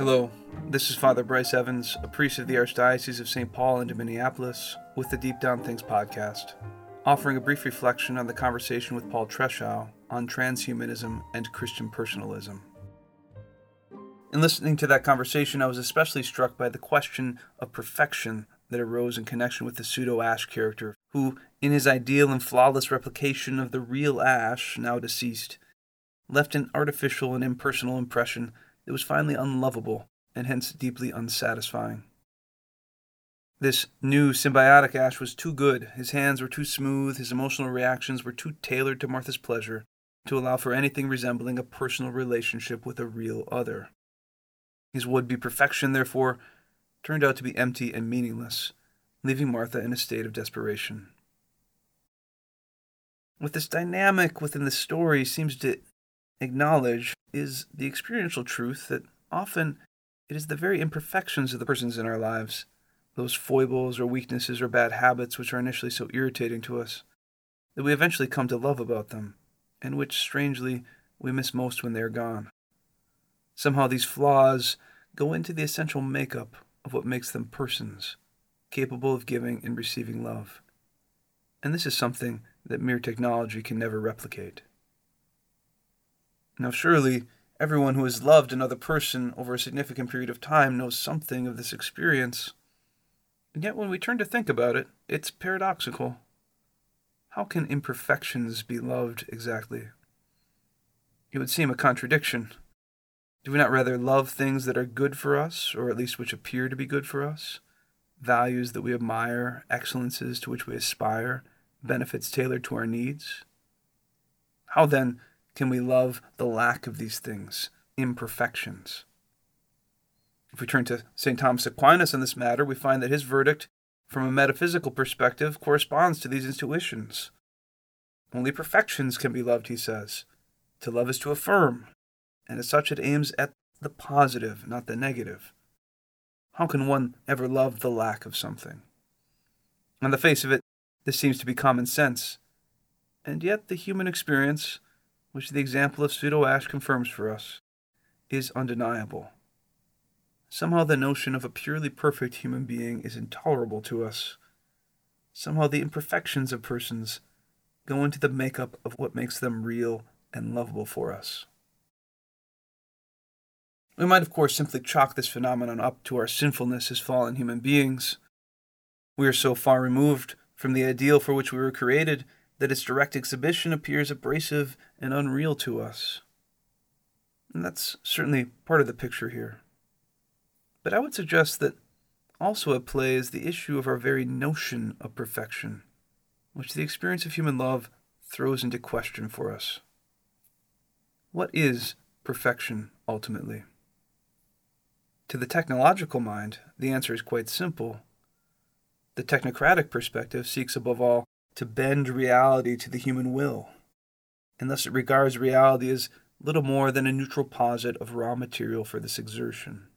Hello, this is Father Bryce Evans, a priest of the Archdiocese of St. Paul and Minneapolis, with the Deep Down Things podcast, offering a brief reflection on the conversation with Paul Treschow on transhumanism and Christian personalism. In listening to that conversation, I was especially struck by the question of perfection that arose in connection with the pseudo Ash character, who, in his ideal and flawless replication of the real Ash, now deceased, left an artificial and impersonal impression that was finally unlovable and hence deeply unsatisfying. This new symbiotic Ash was too good, his hands were too smooth, his emotional reactions were too tailored to Martha's pleasure to allow for anything resembling a personal relationship with a real other. His would be perfection, therefore, turned out to be empty and meaningless, leaving Martha in a state of desperation. What this dynamic within the story seems to acknowledge is the experiential truth that often it is the very imperfections of the persons in our lives, those foibles or weaknesses or bad habits which are initially so irritating to us, that we eventually come to love about them, and which, strangely, we miss most when they are gone. Somehow these flaws go into the essential makeup of what makes them persons, capable of giving and receiving love. And this is something that mere technology can never replicate. Now, surely, everyone who has loved another person over a significant period of time knows something of this experience. And yet, when we turn to think about it, it's paradoxical. How can imperfections be loved exactly? It would seem a contradiction. Do we not rather love things that are good for us, or at least which appear to be good for us? Values that we admire, excellences to which we aspire, benefits tailored to our needs? How then can we love the lack of these things, imperfections? If we turn to St. Thomas Aquinas on this matter, we find that his verdict, from a metaphysical perspective, corresponds to these intuitions. Only perfections can be loved, he says. To love is to affirm, and as such it aims at the positive, not the negative. How can one ever love the lack of something? On the face of it, this seems to be common sense. And yet the human experience, which the example of pseudo ash confirms for us, is undeniable. Somehow the notion of a purely perfect human being is intolerable to us. Somehow the imperfections of persons go into the makeup of what makes them real and lovable for us. We might, of course, simply chalk this phenomenon up to our sinfulness as fallen human beings. We are so far removed from the ideal for which we were created that its direct exhibition appears abrasive and unreal to us. And that's certainly part of the picture here. But I would suggest that also at play is the issue of our very notion of perfection, which the experience of human love throws into question for us. What is perfection ultimately? To the technological mind, the answer is quite simple. The technocratic perspective seeks above all to bend reality to the human will, and thus it regards reality as little more than a neutral posit of raw material for this exertion.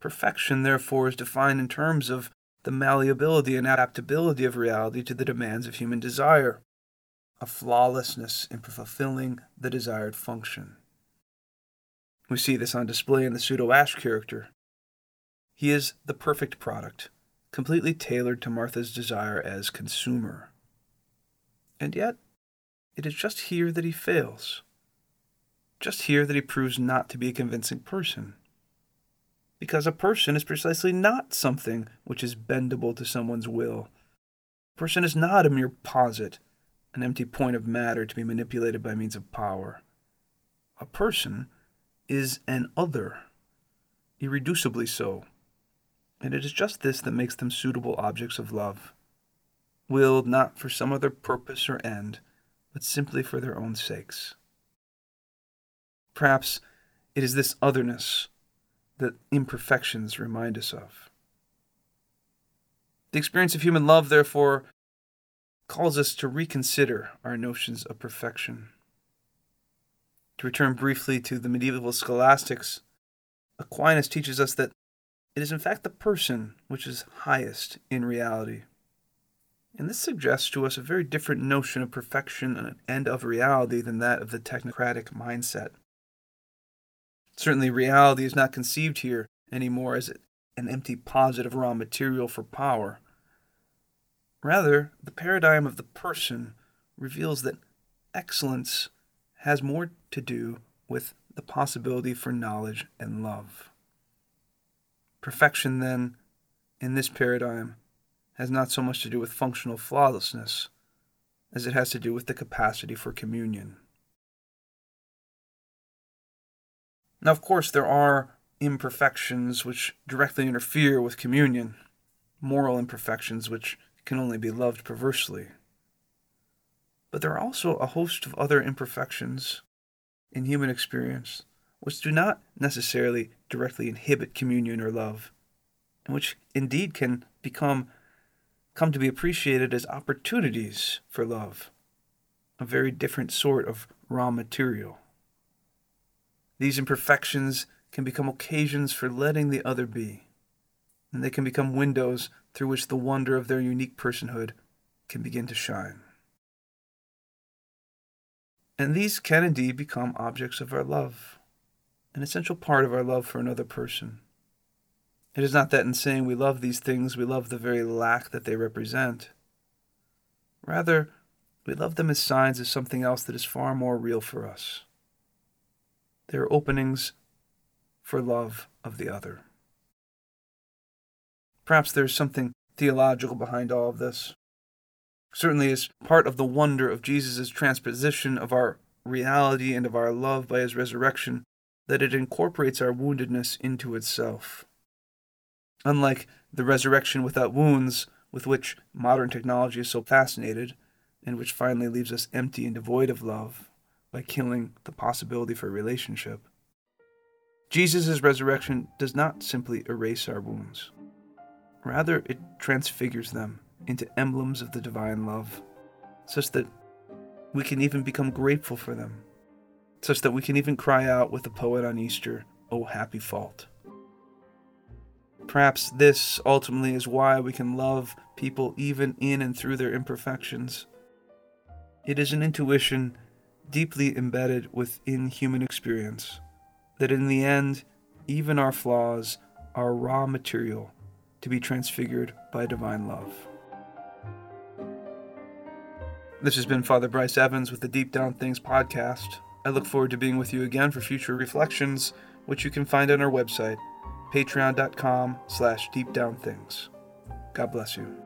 Perfection, therefore, is defined in terms of the malleability and adaptability of reality to the demands of human desire, a flawlessness in fulfilling the desired function. We see this on display in the pseudo Ash character. He is the perfect product, completely tailored to Martha's desire as consumer. And yet, it is just here that he fails. Just here that he proves not to be a convincing person. Because a person is precisely not something which is bendable to someone's will. A person is not a mere posit, an empty point of matter to be manipulated by means of power. A person is an other, irreducibly so and it is just this that makes them suitable objects of love, willed not for some other purpose or end, but simply for their own sakes. Perhaps it is this otherness that imperfections remind us of. The experience of human love, therefore, calls us to reconsider our notions of perfection. To return briefly to the medieval scholastics, Aquinas teaches us that it is in fact the person which is highest in reality. And this suggests to us a very different notion of perfection and of reality than that of the technocratic mindset. Certainly, reality is not conceived here anymore as an empty positive raw material for power. Rather, the paradigm of the person reveals that excellence has more to do with the possibility for knowledge and love. Perfection, then, in this paradigm, has not so much to do with functional flawlessness as it has to do with the capacity for communion. Now, of course, there are imperfections which directly interfere with communion, moral imperfections which can only be loved perversely. But there are also a host of other imperfections in human experience which do not necessarily directly inhibit communion or love, which indeed can become come to be appreciated as opportunities for love, a very different sort of raw material. These imperfections can become occasions for letting the other be, and they can become windows through which the wonder of their unique personhood can begin to shine. And these can indeed become objects of our love, an essential part of our love for another person. It is not that in saying we love these things, we love the very lack that they represent. Rather, we love them as signs of something else that is far more real for us. They are openings for love of the other. Perhaps there is something theological behind all of this. Certainly, as part of the wonder of Jesus' transposition of our reality and of our love by his resurrection, that it incorporates our woundedness into itself. Unlike the resurrection without wounds, with which modern technology is so fascinated, and which finally leaves us empty and devoid of love by killing the possibility for relationship, Jesus' resurrection does not simply erase our wounds. Rather, it transfigures them into emblems of the divine love, such that we can even become grateful for them, such that we can even cry out with the poet on Easter, O happy fault. Perhaps this ultimately is why we can love people even in and through their imperfections. It is an intuition deeply embedded within human experience that in the end, even our flaws are raw material to be transfigured by divine love. This has been Father Bryce Evans with the Deep Down Things podcast. I look forward to being with you again for future reflections, which you can find on our website, patreon.com slash deepdownthings. God bless you.